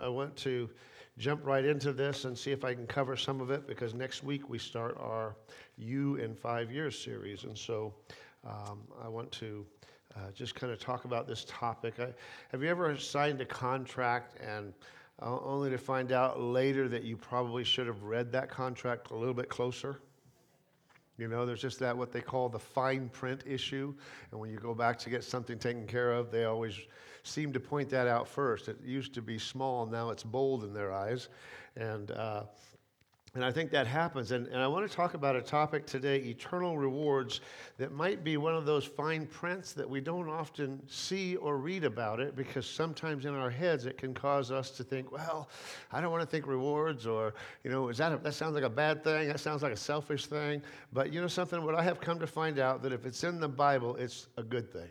I want to jump right into this and see if I can cover some of it because next week we start our You in Five Years series. And so um, I want to uh, just kind of talk about this topic. I, have you ever signed a contract and uh, only to find out later that you probably should have read that contract a little bit closer? You know, there's just that what they call the fine print issue. And when you go back to get something taken care of, they always seem to point that out first. It used to be small, now it's bold in their eyes. And uh, and I think that happens. And, and I want to talk about a topic today eternal rewards that might be one of those fine prints that we don't often see or read about it because sometimes in our heads it can cause us to think, well, I don't want to think rewards or, you know, is that, a, that sounds like a bad thing. That sounds like a selfish thing. But you know something? What I have come to find out that if it's in the Bible, it's a good thing.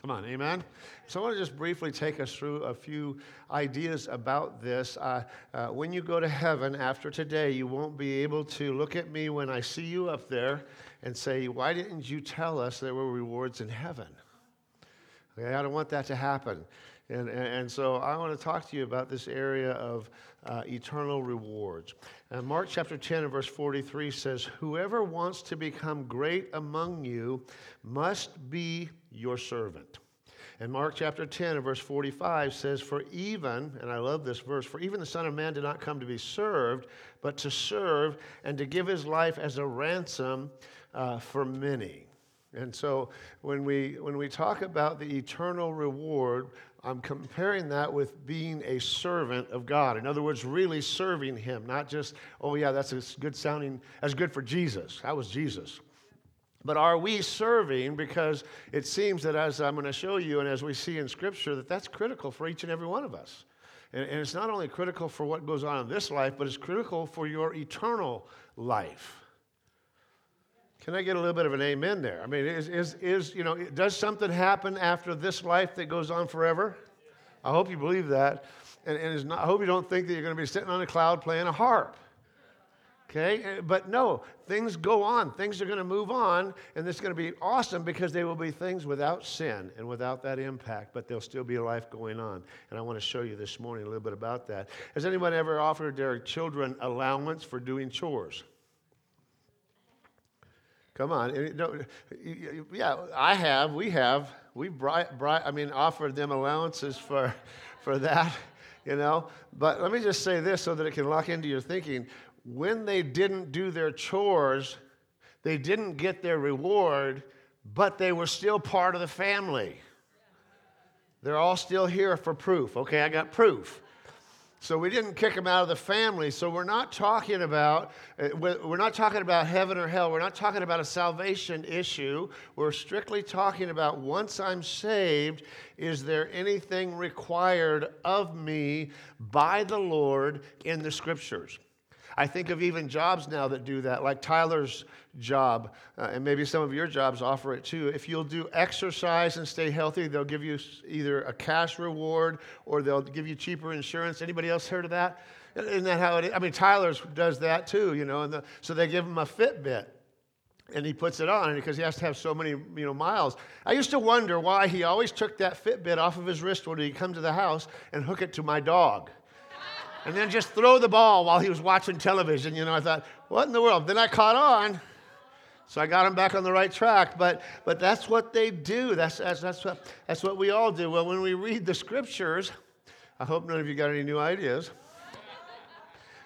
Come on, amen? So I want to just briefly take us through a few ideas about this. Uh, uh, when you go to heaven after today, you won't be able to look at me when I see you up there and say, Why didn't you tell us there were rewards in heaven? Okay, I don't want that to happen. And, and, so I want to talk to you about this area of uh, eternal rewards. And Mark chapter 10 and verse 43 says, Whoever wants to become great among you must be your servant. And Mark chapter 10 and verse 45 says, For even, and I love this verse, for even the Son of Man did not come to be served, but to serve and to give his life as a ransom uh, for many. And so when we, when we talk about the eternal reward, I'm comparing that with being a servant of God. In other words, really serving Him, not just, oh, yeah, that's a good sounding, that's good for Jesus. That was Jesus. But are we serving? Because it seems that, as I'm going to show you, and as we see in Scripture, that that's critical for each and every one of us. And, and it's not only critical for what goes on in this life, but it's critical for your eternal life. Can I get a little bit of an amen there? I mean, is, is, is, you know, does something happen after this life that goes on forever? I hope you believe that. And, and not, I hope you don't think that you're going to be sitting on a cloud playing a harp. Okay? Eh, but no, things go on. Things are going to move on, and it's going to be awesome because they will be things without sin and without that impact, but there'll still be a life going on. And I want to show you this morning a little bit about that. Has anyone ever offered their children allowance for doing chores? Come on. Yeah, I have. We have. We brought, I mean, offered them allowances for, for that, you know. But let me just say this so that it can lock into your thinking. When they didn't do their chores, they didn't get their reward, but they were still part of the family. They're all still here for proof. Okay, I got proof. So we didn't kick them out of the family. So we're not talking about uh, we're not talking about heaven or hell. We're not talking about a salvation issue. We're strictly talking about once I'm saved, is there anything required of me by the Lord in the scriptures? I think of even jobs now that do that, like Tyler's job, uh, and maybe some of your jobs offer it too. If you'll do exercise and stay healthy, they'll give you either a cash reward or they'll give you cheaper insurance. Anybody else heard of that? Isn't that how it is? I mean, Tyler's does that too, you know, and the, so they give him a Fitbit and he puts it on because he has to have so many you know miles i used to wonder why he always took that fitbit off of his wrist when he'd come to the house and hook it to my dog and then just throw the ball while he was watching television. You know, I thought, what in the world? Then I caught on. So I got him back on the right track. But, but that's what they do. That's, that's, that's, what, that's what we all do. Well, when we read the scriptures, I hope none of you got any new ideas.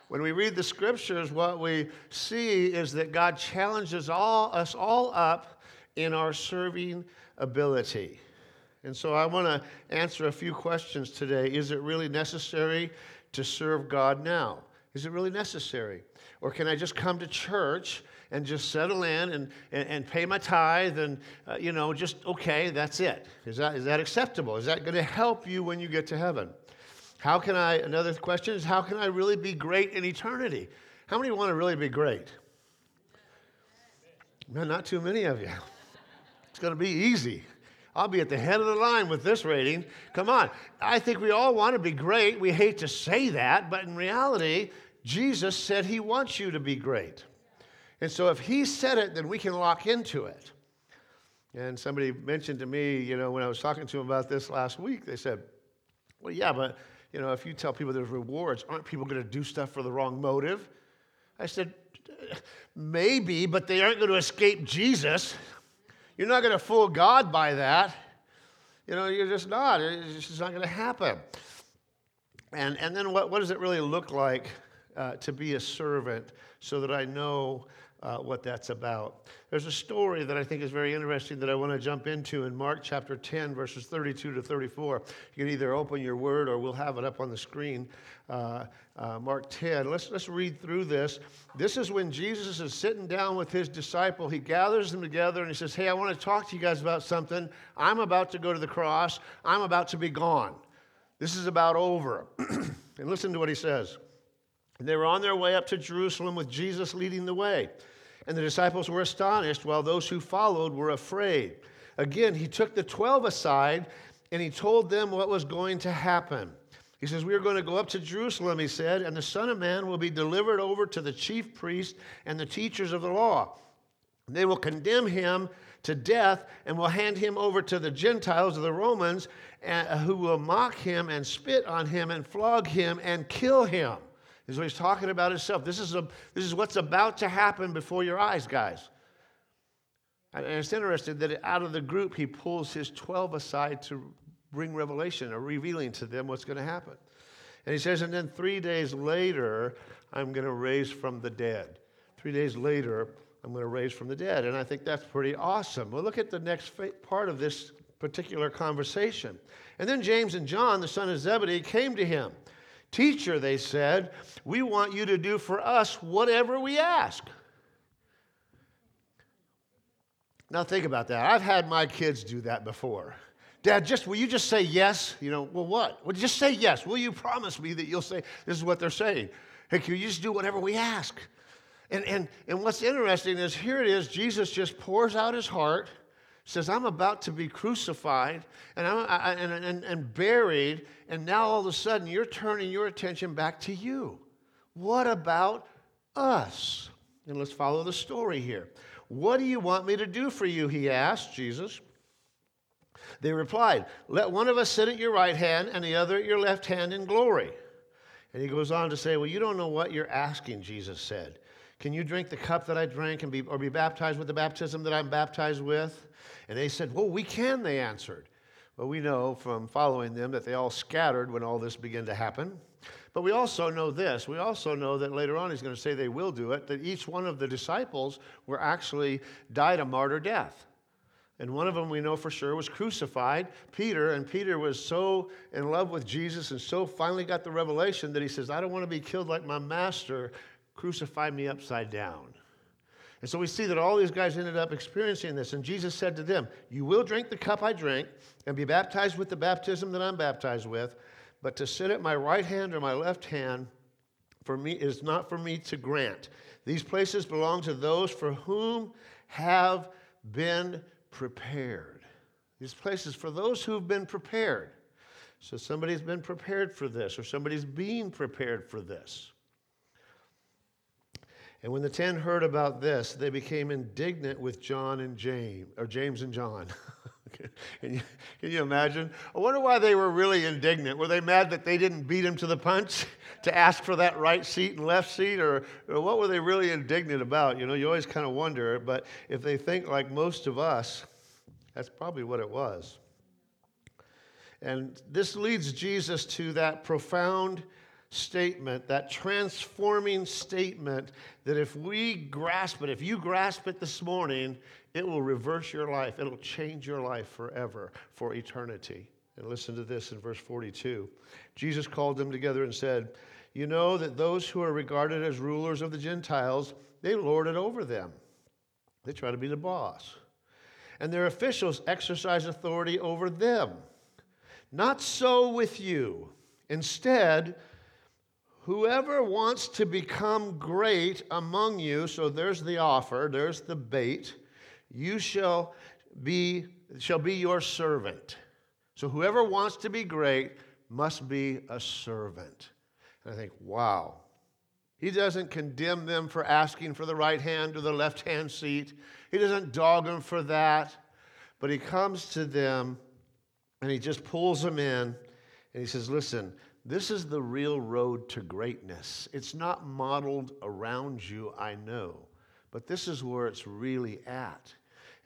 When we read the scriptures, what we see is that God challenges all, us all up in our serving ability. And so I want to answer a few questions today. Is it really necessary to serve God now? Is it really necessary? Or can I just come to church and just settle in and, and, and pay my tithe and, uh, you know, just, okay, that's it? Is that, is that acceptable? Is that going to help you when you get to heaven? How can I, another question is, how can I really be great in eternity? How many want to really be great? No, not too many of you. It's going to be easy. I'll be at the head of the line with this rating. Come on. I think we all want to be great. We hate to say that, but in reality, Jesus said he wants you to be great. And so if he said it, then we can lock into it. And somebody mentioned to me, you know, when I was talking to him about this last week, they said, well, yeah, but you know, if you tell people there's rewards, aren't people going to do stuff for the wrong motive? I said, maybe, but they aren't going to escape Jesus. You're not going to fool God by that. You know, you're just not. It's just not going to happen. And, and then what, what does it really look like uh, to be a servant so that I know uh, what that's about. There's a story that I think is very interesting that I want to jump into in Mark chapter 10, verses 32 to 34. You can either open your word or we'll have it up on the screen. Uh, uh, Mark 10. Let's, let's read through this. This is when Jesus is sitting down with his disciple. He gathers them together and he says, Hey, I want to talk to you guys about something. I'm about to go to the cross, I'm about to be gone. This is about over. and listen to what he says. They were on their way up to Jerusalem with Jesus leading the way. And the disciples were astonished, while those who followed were afraid. Again, he took the 12 aside and he told them what was going to happen. He says, We are going to go up to Jerusalem, he said, and the Son of Man will be delivered over to the chief priests and the teachers of the law. They will condemn him to death and will hand him over to the Gentiles, the Romans, uh, who will mock him and spit on him and flog him and kill him. Is what he's talking about himself. This is, a, this is what's about to happen before your eyes, guys. And it's interesting that out of the group, he pulls his 12 aside to bring revelation or revealing to them what's going to happen. And he says, and then three days later, I'm going to raise from the dead. Three days later, I'm going to raise from the dead. And I think that's pretty awesome. Well, look at the next part of this particular conversation. And then James and John, the son of Zebedee, came to him. Teacher, they said, we want you to do for us whatever we ask. Now, think about that. I've had my kids do that before. Dad, just will you just say yes? You know, well, what? Well, just say yes. Will you promise me that you'll say this is what they're saying? Hey, can you just do whatever we ask? And, and, and what's interesting is here it is, Jesus just pours out his heart says, I'm about to be crucified and, I'm, I, and, and, and buried, and now all of a sudden you're turning your attention back to you. What about us? And let's follow the story here. What do you want me to do for you? He asked Jesus. They replied, Let one of us sit at your right hand and the other at your left hand in glory. And he goes on to say, Well, you don't know what you're asking, Jesus said. Can you drink the cup that I drank and be, or be baptized with the baptism that I'm baptized with? And they said, Well, we can, they answered. Well, we know from following them that they all scattered when all this began to happen. But we also know this. We also know that later on he's going to say they will do it, that each one of the disciples were actually died a martyr death. And one of them we know for sure was crucified, Peter. And Peter was so in love with Jesus and so finally got the revelation that he says, I don't want to be killed like my master. Crucify me upside down. And so we see that all these guys ended up experiencing this. And Jesus said to them, You will drink the cup I drink and be baptized with the baptism that I'm baptized with, but to sit at my right hand or my left hand for me is not for me to grant. These places belong to those for whom have been prepared. These places for those who've been prepared. So somebody's been prepared for this, or somebody's being prepared for this. And when the ten heard about this, they became indignant with John and James, or James and John. can, you, can you imagine? I wonder why they were really indignant. Were they mad that they didn't beat him to the punch to ask for that right seat and left seat? Or, or what were they really indignant about? You know, you always kind of wonder. But if they think like most of us, that's probably what it was. And this leads Jesus to that profound statement, that transforming statement that if we grasp it, if you grasp it this morning, it will reverse your life. It'll change your life forever, for eternity. And listen to this in verse 42. Jesus called them together and said, You know that those who are regarded as rulers of the Gentiles, they lord it over them. They try to be the boss. And their officials exercise authority over them. Not so with you. Instead, Whoever wants to become great among you, so there's the offer, there's the bait, you shall be, shall be your servant. So whoever wants to be great must be a servant. And I think, wow. He doesn't condemn them for asking for the right hand or the left hand seat. He doesn't dog them for that. But he comes to them and he just pulls them in and he says, Listen, this is the real road to greatness. It's not modeled around you, I know, but this is where it's really at.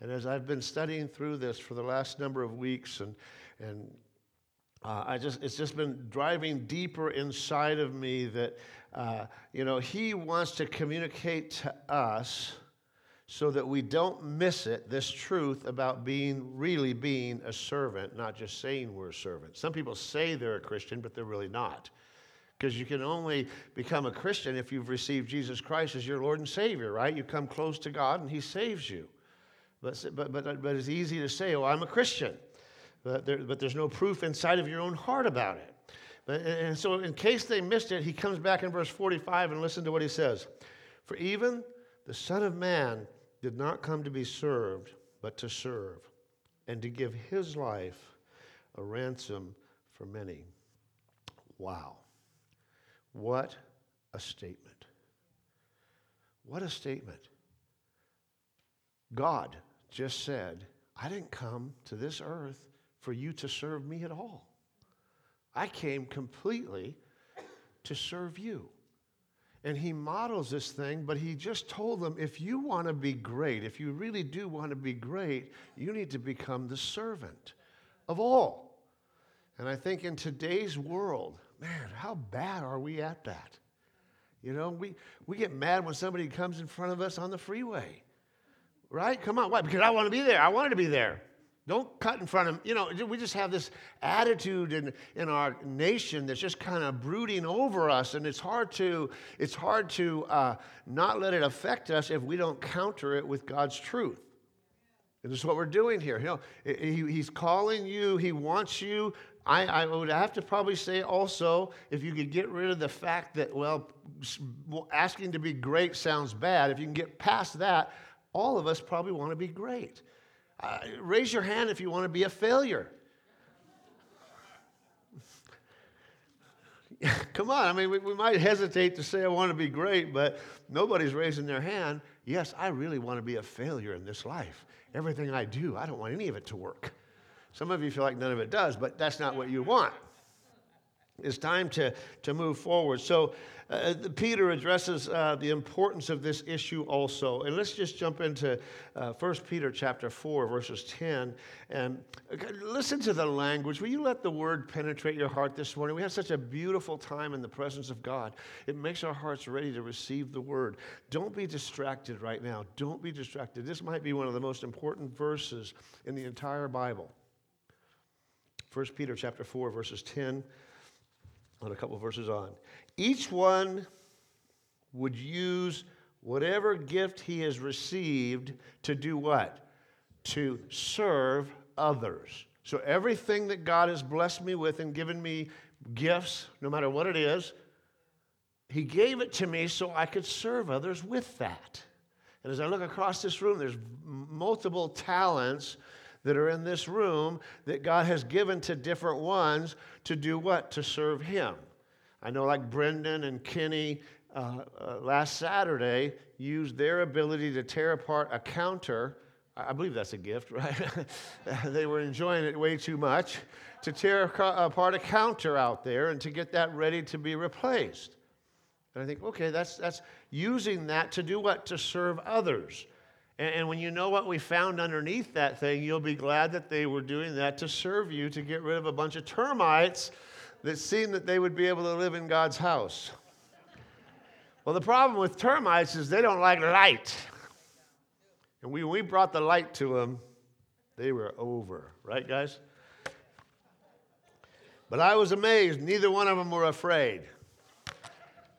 And as I've been studying through this for the last number of weeks, and, and uh, I just, it's just been driving deeper inside of me that, uh, you know, he wants to communicate to us so that we don't miss it, this truth about being really being a servant, not just saying we're a servant. Some people say they're a Christian, but they're really not. Because you can only become a Christian if you've received Jesus Christ as your Lord and Savior, right? You come close to God and He saves you. But, but, but, but it's easy to say, oh, I'm a Christian. But, there, but there's no proof inside of your own heart about it. But, and so, in case they missed it, he comes back in verse 45 and listen to what he says. For even the Son of Man did not come to be served, but to serve, and to give his life a ransom for many. Wow. What a statement. What a statement. God just said, I didn't come to this earth for you to serve me at all. I came completely to serve you and he models this thing, but he just told them if you want to be great, if you really do want to be great, you need to become the servant of all. And I think in today's world, man, how bad are we at that? You know, we, we get mad when somebody comes in front of us on the freeway, right? Come on, why? Because I want to be there. I wanted to be there. Don't cut in front of, you know, we just have this attitude in, in our nation that's just kind of brooding over us, and it's hard to, it's hard to uh, not let it affect us if we don't counter it with God's truth. And this is what we're doing here. You know, he, he's calling you, he wants you. I, I would have to probably say also, if you could get rid of the fact that, well, asking to be great sounds bad, if you can get past that, all of us probably want to be great. Uh, raise your hand if you want to be a failure. Come on, I mean, we, we, might hesitate to say I want to be great, but nobody's raising their hand. Yes, I really want to be a failure in this life. Everything I do, I don't want any of it to work. Some of you feel like none of it does, but that's not what you want. It's time to, to move forward. So, uh, Peter addresses uh, the importance of this issue also. And let's just jump into uh, 1 Peter chapter 4, verses 10. And listen to the language. Will you let the word penetrate your heart this morning? We have such a beautiful time in the presence of God. It makes our hearts ready to receive the word. Don't be distracted right now. Don't be distracted. This might be one of the most important verses in the entire Bible. 1 Peter chapter 4, verses 10 on a couple verses on. Each one would use whatever gift he has received to do what? To serve others. So everything that God has blessed me with and given me gifts, no matter what it is, he gave it to me so I could serve others with that. And as I look across this room, there's multiple talents that are in this room that God has given to different ones to do what? To serve Him. I know, like Brendan and Kenny uh, uh, last Saturday used their ability to tear apart a counter. I believe that's a gift, right? they were enjoying it way too much to tear apart a counter out there and to get that ready to be replaced. And I think, okay, that's, that's using that to do what? To serve others. And, and when you know what we found underneath that thing, you'll be glad that they were doing that to serve you, to get rid of a bunch of termites that seemed that they would be able to live in God's house. Well, the problem with termites is they don't like light. And we, we brought the light to them, they were over, right, guys? But I was amazed, neither one of them were afraid.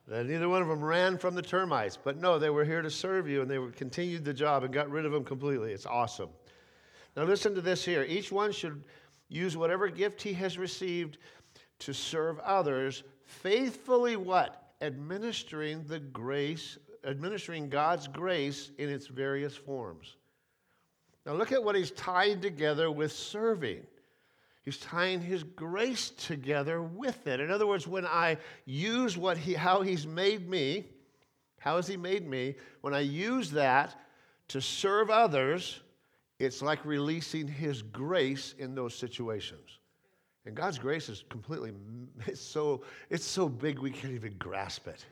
Neither one of them ran from the termites, but no, they were here to serve you and they continued the job and got rid of them completely. It's awesome. Now, listen to this here. Each one should use whatever gift he has received to serve others, faithfully what? Administering the grace, administering God's grace in its various forms. Now, look at what he's tied together with serving. He's tying his grace together with it. In other words, when I use what he, how he's made me, how has he made me? When I use that to serve others, it's like releasing his grace in those situations. And God's grace is completely, it's so, it's so big we can't even grasp it.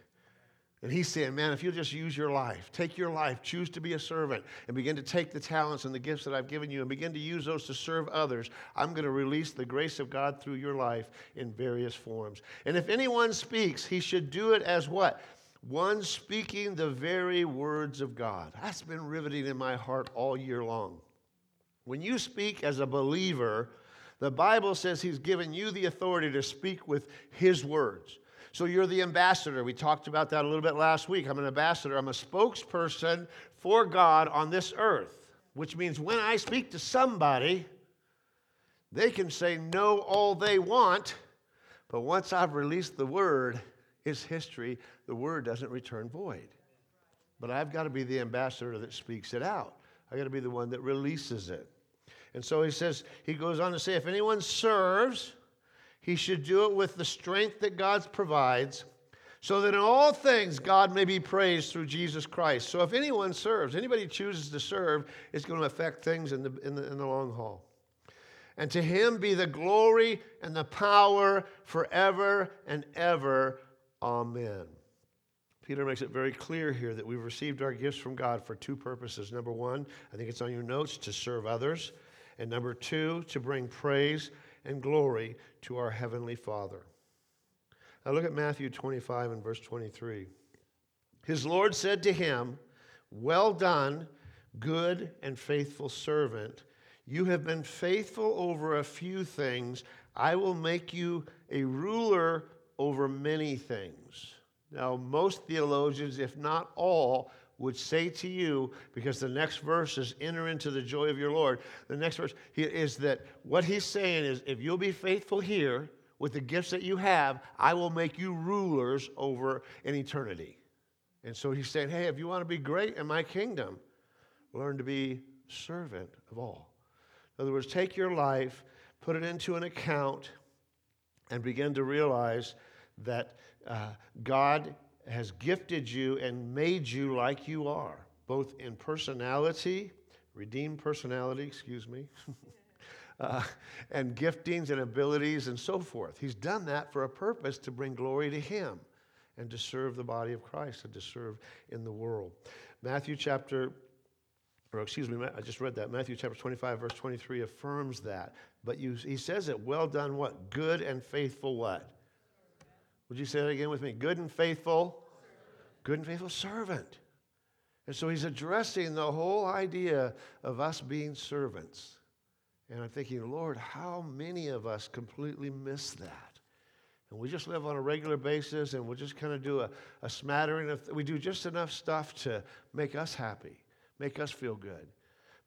And he's saying, man, if you'll just use your life, take your life, choose to be a servant, and begin to take the talents and the gifts that I've given you and begin to use those to serve others, I'm going to release the grace of God through your life in various forms. And if anyone speaks, he should do it as what? One speaking the very words of God. That's been riveting in my heart all year long. When you speak as a believer, the Bible says he's given you the authority to speak with his words. So you're the ambassador. We talked about that a little bit last week. I'm an ambassador, I'm a spokesperson for God on this earth, which means when I speak to somebody, they can say no all they want, but once I've released the word, it's history. The word doesn't return void. But I've got to be the ambassador that speaks it out. I've got to be the one that releases it. And so he says, he goes on to say, if anyone serves, he should do it with the strength that God provides, so that in all things God may be praised through Jesus Christ. So if anyone serves, anybody chooses to serve, it's going to affect things in the, in the, in the long haul. And to him be the glory and the power forever and ever. Amen. Peter makes it very clear here that we've received our gifts from God for two purposes. Number one, I think it's on your notes, to serve others. And number two, to bring praise and glory to our Heavenly Father. Now look at Matthew 25 and verse 23. His Lord said to him, Well done, good and faithful servant. You have been faithful over a few things. I will make you a ruler over many things. Now, most theologians, if not all, would say to you, because the next verse is enter into the joy of your Lord. The next verse is that what he's saying is if you'll be faithful here with the gifts that you have, I will make you rulers over an eternity. And so he's saying, hey, if you want to be great in my kingdom, learn to be servant of all. In other words, take your life, put it into an account, and begin to realize that uh, God has gifted you and made you like you are, both in personality, redeemed personality, excuse me, uh, and giftings and abilities and so forth. He's done that for a purpose to bring glory to Him and to serve the body of Christ and to serve in the world. Matthew chapter, or excuse me, I just read that. Matthew chapter 25, verse 23 affirms that. But you, he says it, well done, what? Good and faithful what? Would you say that again with me? Good and faithful, good and faithful servant. And so he's addressing the whole idea of us being servants. And I'm thinking, Lord, how many of us completely miss that? And we just live on a regular basis and we'll just kind of do a, a smattering of, we do just enough stuff to make us happy, make us feel good.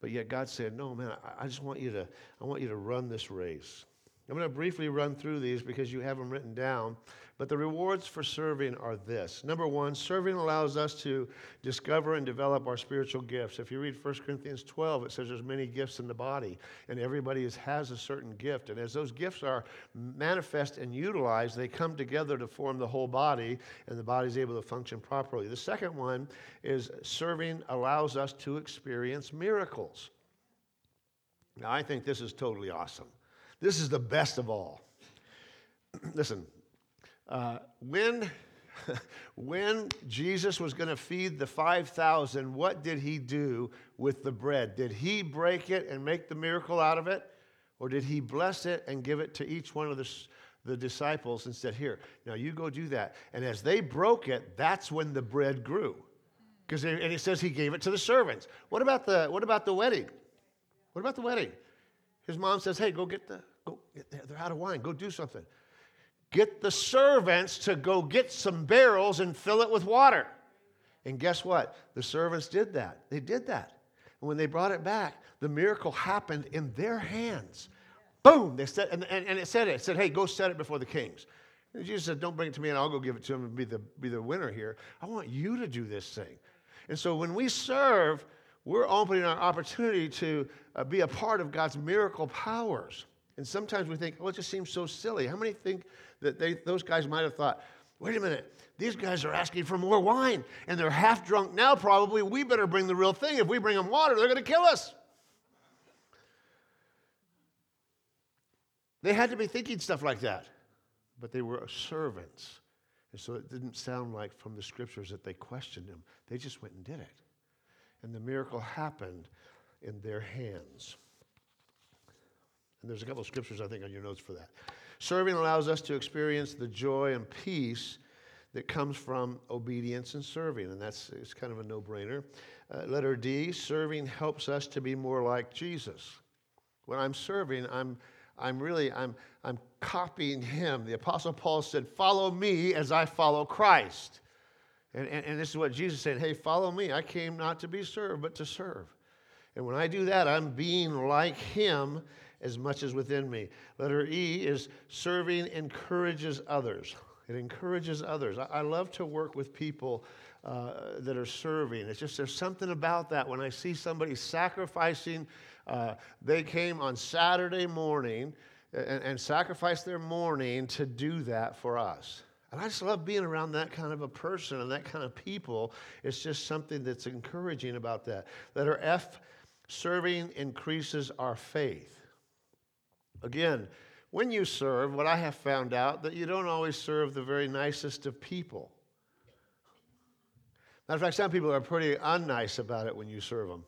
But yet God said, no, man, I, I just want you to, I want you to run this race. I'm going to briefly run through these because you have them written down. But the rewards for serving are this. Number one, serving allows us to discover and develop our spiritual gifts. If you read 1 Corinthians 12, it says there's many gifts in the body, and everybody is, has a certain gift. And as those gifts are manifest and utilized, they come together to form the whole body, and the body is able to function properly. The second one is serving allows us to experience miracles. Now, I think this is totally awesome. This is the best of all. Listen, uh, when, when Jesus was going to feed the 5,000, what did he do with the bread? Did he break it and make the miracle out of it? Or did he bless it and give it to each one of the, the disciples and said, Here, now you go do that. And as they broke it, that's when the bread grew. Because and he says he gave it to the servants. What about the what about the wedding? What about the wedding? His mom says, Hey, go get the, go, they're out of wine, go do something. Get the servants to go get some barrels and fill it with water. And guess what? The servants did that. They did that. And when they brought it back, the miracle happened in their hands. Boom! They said, and, and, and it said it. It said, hey, go set it before the kings. And Jesus said, don't bring it to me and I'll go give it to them and be the, be the winner here. I want you to do this thing. And so when we serve, we're opening our opportunity to uh, be a part of God's miracle powers. And sometimes we think, oh, it just seems so silly. How many think that they, those guys might have thought, wait a minute, these guys are asking for more wine and they're half drunk now, probably. We better bring the real thing. If we bring them water, they're going to kill us. They had to be thinking stuff like that, but they were servants. And so it didn't sound like from the scriptures that they questioned him. They just went and did it. And the miracle happened in their hands. There's a couple of scriptures, I think, on your notes for that. Serving allows us to experience the joy and peace that comes from obedience and serving, and that's it's kind of a no brainer. Uh, letter D serving helps us to be more like Jesus. When I'm serving, I'm, I'm really I'm, I'm copying him. The Apostle Paul said, Follow me as I follow Christ. And, and, and this is what Jesus said Hey, follow me. I came not to be served, but to serve. And when I do that, I'm being like him as much as within me. Letter E is serving encourages others. It encourages others. I, I love to work with people uh, that are serving. It's just there's something about that when I see somebody sacrificing. Uh, they came on Saturday morning and, and sacrificed their morning to do that for us. And I just love being around that kind of a person and that kind of people. It's just something that's encouraging about that. Letter F, serving increases our faith. Again, when you serve, what I have found out that you don't always serve the very nicest of people. Matter of fact, some people are pretty unnice about it when you serve them.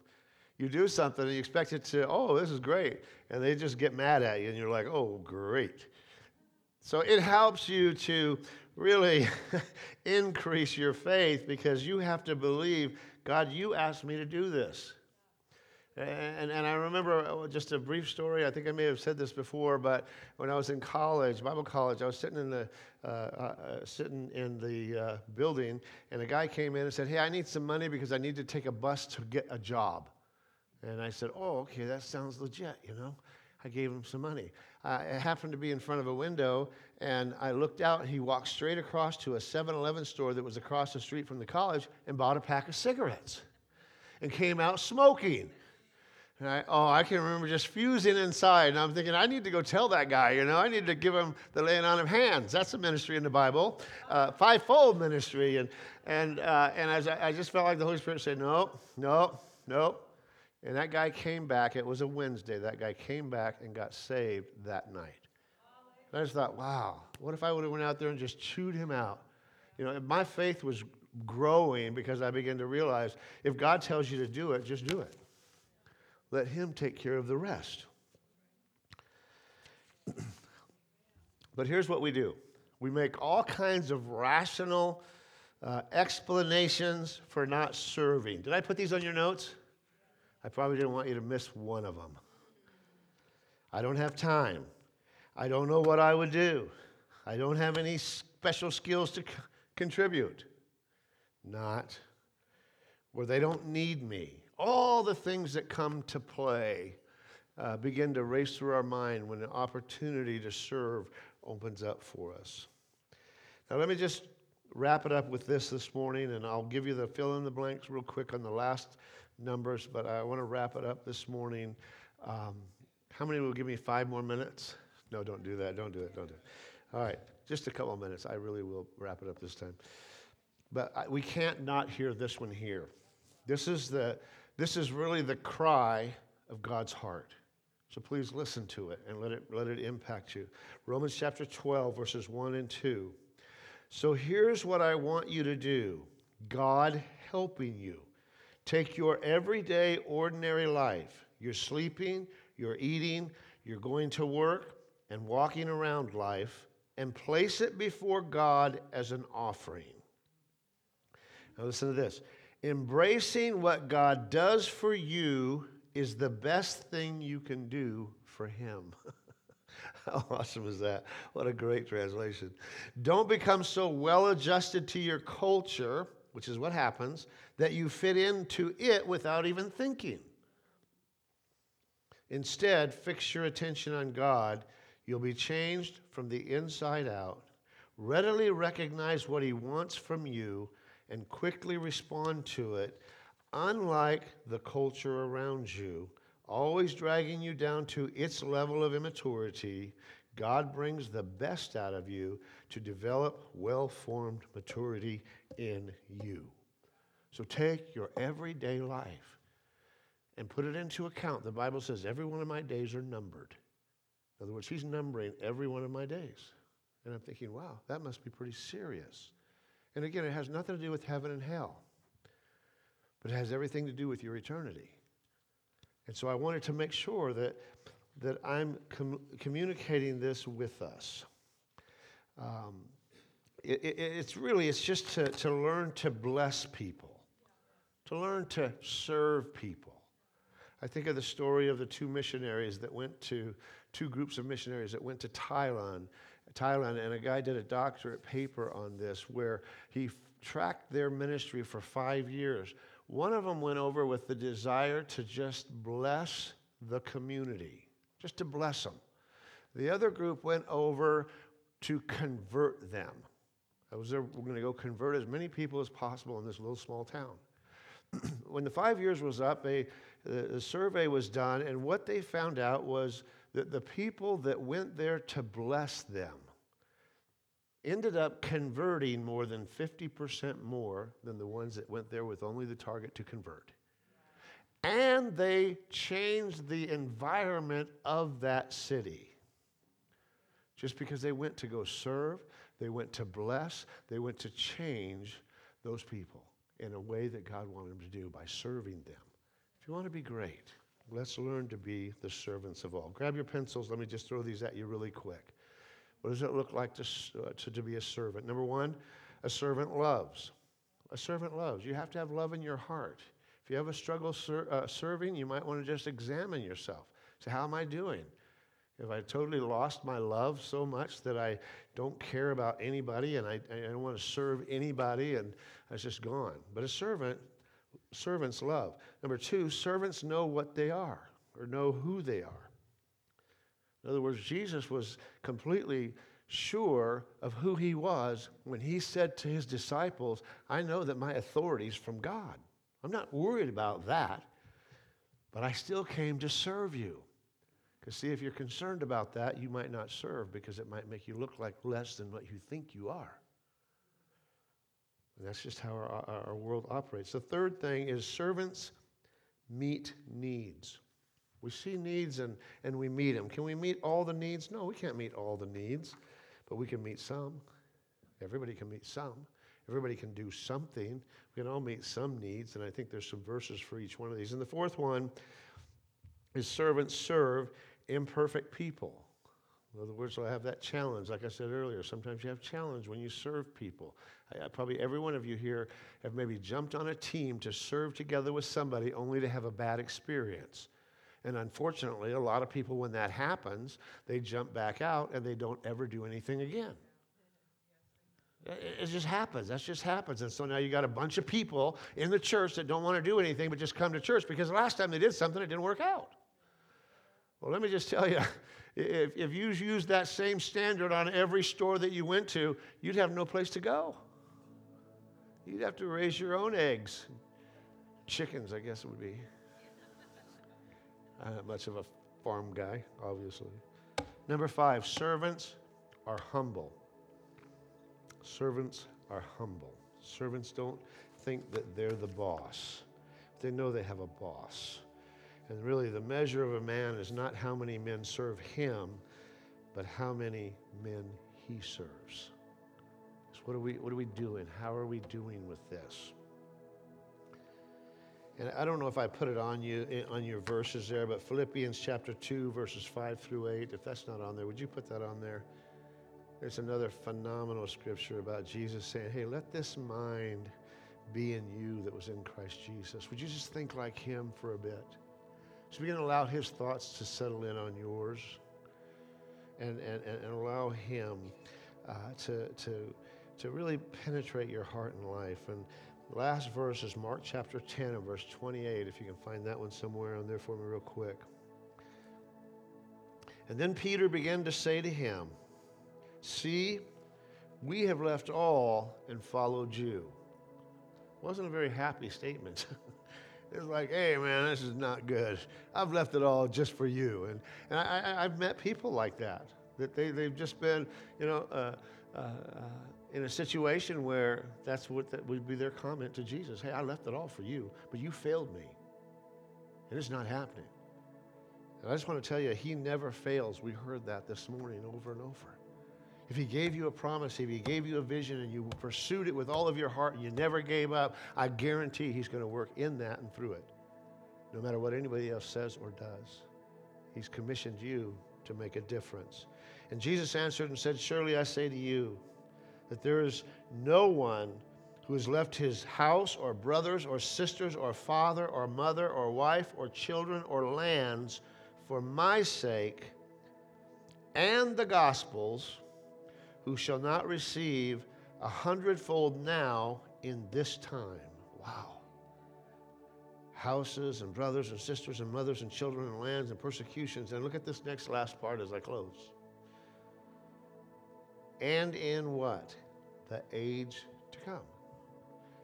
You do something and you expect it to, oh, this is great. And they just get mad at you and you're like, oh, great. So it helps you to really increase your faith because you have to believe, God, you asked me to do this. And, and I remember uh, just a brief story. I think I may have said this before, but when I was in college, Bible college, I was sitting in the uh, uh, uh, sitting in the uh, building, and a guy came in and said, "Hey, I need some money because I need to take a bus to get a job." And I said, "Oh, okay, that sounds legit." You know, I gave him some money. Uh, I happened to be in front of a window, and I looked out, he walked straight across to a 7-Eleven store that was across the street from the college and bought a pack of cigarettes, and came out smoking. And I, oh, I can remember just fusing inside. And I'm thinking, I need to go tell that guy, you know, I need to give him the laying on of hands. That's a ministry in the Bible, uh, fivefold ministry. And, and, uh, and as I, I, just felt like the Holy Spirit said, no, no, no. And that guy came back. It was a Wednesday. That guy came back and got saved that night. And I just thought, wow, what if I would have went out there and just chewed him out? You know, my faith was growing because I began to realize if God tells you to do it, just do it. Let Him take care of the rest. but here's what we do we make all kinds of rational uh, explanations for not serving. Did I put these on your notes? I probably didn't want you to miss one of them. I don't have time. I don't know what I would do. I don't have any special skills to c- contribute. Not. where they don't need me all the things that come to play uh, begin to race through our mind when an opportunity to serve opens up for us. Now, let me just wrap it up with this this morning, and I'll give you the fill in the blanks real quick on the last numbers, but I want to wrap it up this morning. Um, how many will give me five more minutes? No, don't do that. Don't do it. Don't do it. All right, just a couple of minutes. I really will wrap it up this time. But I, we can't not hear this one here. This is the this is really the cry of God's heart. So please listen to it and let it, let it impact you. Romans chapter 12, verses 1 and 2. So here's what I want you to do God helping you. Take your everyday, ordinary life. You're sleeping, you're eating, you're going to work, and walking around life, and place it before God as an offering. Now, listen to this Embracing what God does for you is the best thing you can do for Him. How awesome is that? What a great translation. Don't become so well adjusted to your culture, which is what happens, that you fit into it without even thinking. Instead, fix your attention on God. You'll be changed from the inside out. Readily recognize what He wants from you and quickly respond to it, unlike the culture around you, always dragging you down to its level of immaturity. God brings the best out of you to develop well formed maturity in you. So take your everyday life and put it into account. The Bible says every one of my days are numbered. In other words, he's numbering every one of my days. And I'm thinking, wow, that must be pretty serious. And again, it has nothing to do with heaven and hell, but it has everything to do with your eternity. And so I wanted to make sure that, that I'm com- communicating this with us. Um, it, it, it's really, it's just to, to learn to bless people, to learn to serve people. I think of the story of the two missionaries that went to, two groups of missionaries that went to Thailand, Thailand, and a guy did a doctorate paper on this where he f- tracked their ministry for five years. One of them went over with the desire to just bless the community, just to bless them. The other group went over to convert them. I was there, we're going to go convert as many people as possible in this little small town. when the five years was up, they, the, the survey was done, and what they found out was that the people that went there to bless them ended up converting more than 50% more than the ones that went there with only the target to convert. And they changed the environment of that city. Just because they went to go serve, they went to bless, they went to change those people in a way that God wanted them to do by serving them. If you want to be great, let's learn to be the servants of all. Grab your pencils. Let me just throw these at you really quick. What does it look like to, uh, to, to be a servant? Number one, a servant loves. A servant loves. You have to have love in your heart. If you have a struggle ser- uh, serving, you might want to just examine yourself. Say, how am I doing? Have I totally lost my love so much that I don't care about anybody and I, I don't want to serve anybody and it's just gone? But a servant, servants love. Number two, servants know what they are or know who they are. In other words, Jesus was completely sure of who he was when he said to his disciples, I know that my authority is from God. I'm not worried about that, but I still came to serve you. Because, see, if you're concerned about that, you might not serve because it might make you look like less than what you think you are. That's just how our, our world operates. The third thing is servants meet needs. We see needs and, and we meet them. Can we meet all the needs? No, we can't meet all the needs, but we can meet some. Everybody can meet some. Everybody can do something. We can all meet some needs, and I think there's some verses for each one of these. And the fourth one is servants serve imperfect people. In other words, I have that challenge. Like I said earlier, sometimes you have challenge when you serve people. I, I, probably every one of you here have maybe jumped on a team to serve together with somebody only to have a bad experience. And unfortunately, a lot of people, when that happens, they jump back out and they don't ever do anything again. It just happens. That just happens. And so now you got a bunch of people in the church that don't want to do anything but just come to church because the last time they did something, it didn't work out. Well, let me just tell you if, if you used that same standard on every store that you went to, you'd have no place to go. You'd have to raise your own eggs. Chickens, I guess it would be. I'm not much of a farm guy, obviously. Number five, servants are humble. Servants are humble. Servants don't think that they're the boss, they know they have a boss. And really, the measure of a man is not how many men serve him, but how many men he serves. So, what are we, what are we doing? How are we doing with this? And I don't know if I put it on you eh, on your verses there, but Philippians chapter 2, verses 5 through 8, if that's not on there, would you put that on there? There's another phenomenal scripture about Jesus saying, Hey, let this mind be in you that was in Christ Jesus. Would you just think like him for a bit? Just begin to allow his thoughts to settle in on yours and, and, and allow him uh, to, to, to really penetrate your heart and life. And the last verse is Mark chapter 10 and verse 28, if you can find that one somewhere on there for me, real quick. And then Peter began to say to him, See, we have left all and followed you. Wasn't a very happy statement. it's like, hey, man, this is not good. I've left it all just for you. And, and I, have met people like that, that they, they've just been, you know, uh, uh, uh, in a situation where that's what that would be their comment to Jesus. Hey, I left it all for you, but you failed me. And it's not happening. And I just want to tell you, He never fails. We heard that this morning over and over. If He gave you a promise, if He gave you a vision and you pursued it with all of your heart and you never gave up, I guarantee He's going to work in that and through it, no matter what anybody else says or does. He's commissioned you to make a difference. And Jesus answered and said, Surely I say to you that there is no one who has left his house or brothers or sisters or father or mother or wife or children or lands for my sake and the gospel's who shall not receive a hundredfold now in this time. Wow. Houses and brothers and sisters and mothers and children and lands and persecutions. And look at this next last part as I close. And in what? The age to come.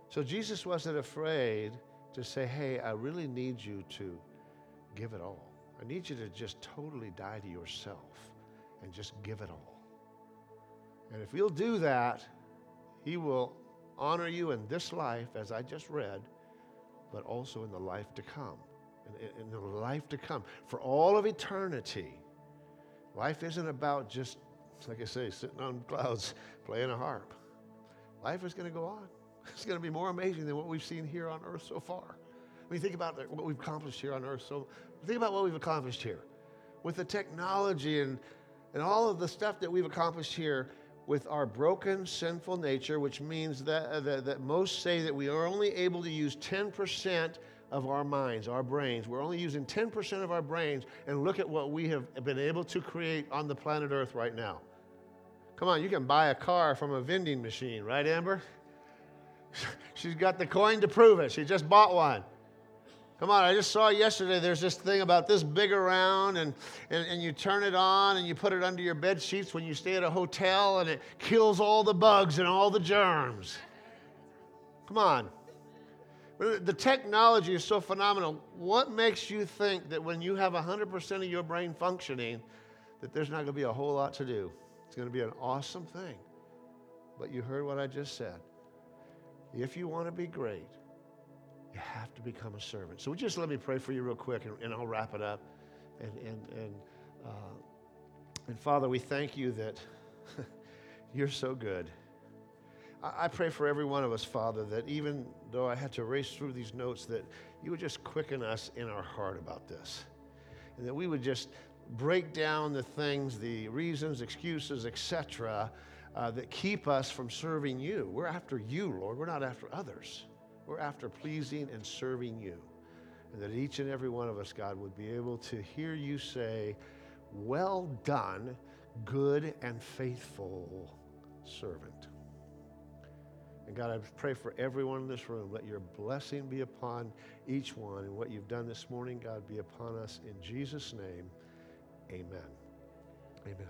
So Jesus wasn't afraid to say, hey, I really need you to give it all. I need you to just totally die to yourself and just give it all. And if you'll do that, He will honor you in this life, as I just read, but also in the life to come. In, in the life to come. For all of eternity, life isn't about just, like I say, sitting on clouds playing a harp. Life is going to go on. It's going to be more amazing than what we've seen here on earth so far. I mean, think about what we've accomplished here on earth. So, think about what we've accomplished here with the technology and, and all of the stuff that we've accomplished here with our broken, sinful nature, which means that, uh, that, that most say that we are only able to use 10% of our minds, our brains. We're only using 10% of our brains, and look at what we have been able to create on the planet Earth right now. Come on, you can buy a car from a vending machine, right, Amber? She's got the coin to prove it. She just bought one. Come on, I just saw yesterday there's this thing about this big around, and, and, and you turn it on and you put it under your bed sheets when you stay at a hotel, and it kills all the bugs and all the germs. Come on. The technology is so phenomenal. What makes you think that when you have 100% of your brain functioning, that there's not going to be a whole lot to do? It's going to be an awesome thing. But you heard what I just said. If you want to be great, you have to become a servant. So, just let me pray for you real quick, and, and I'll wrap it up. And and and uh, and Father, we thank you that you're so good. I, I pray for every one of us, Father, that even though I had to race through these notes, that you would just quicken us in our heart about this, and that we would just break down the things, the reasons, excuses, etc. Uh, that keep us from serving you. We're after you, Lord. We're not after others. We're after pleasing and serving you. And that each and every one of us, God, would be able to hear you say, Well done, good and faithful servant. And God, I pray for everyone in this room. Let your blessing be upon each one. And what you've done this morning, God, be upon us. In Jesus' name, amen. Amen.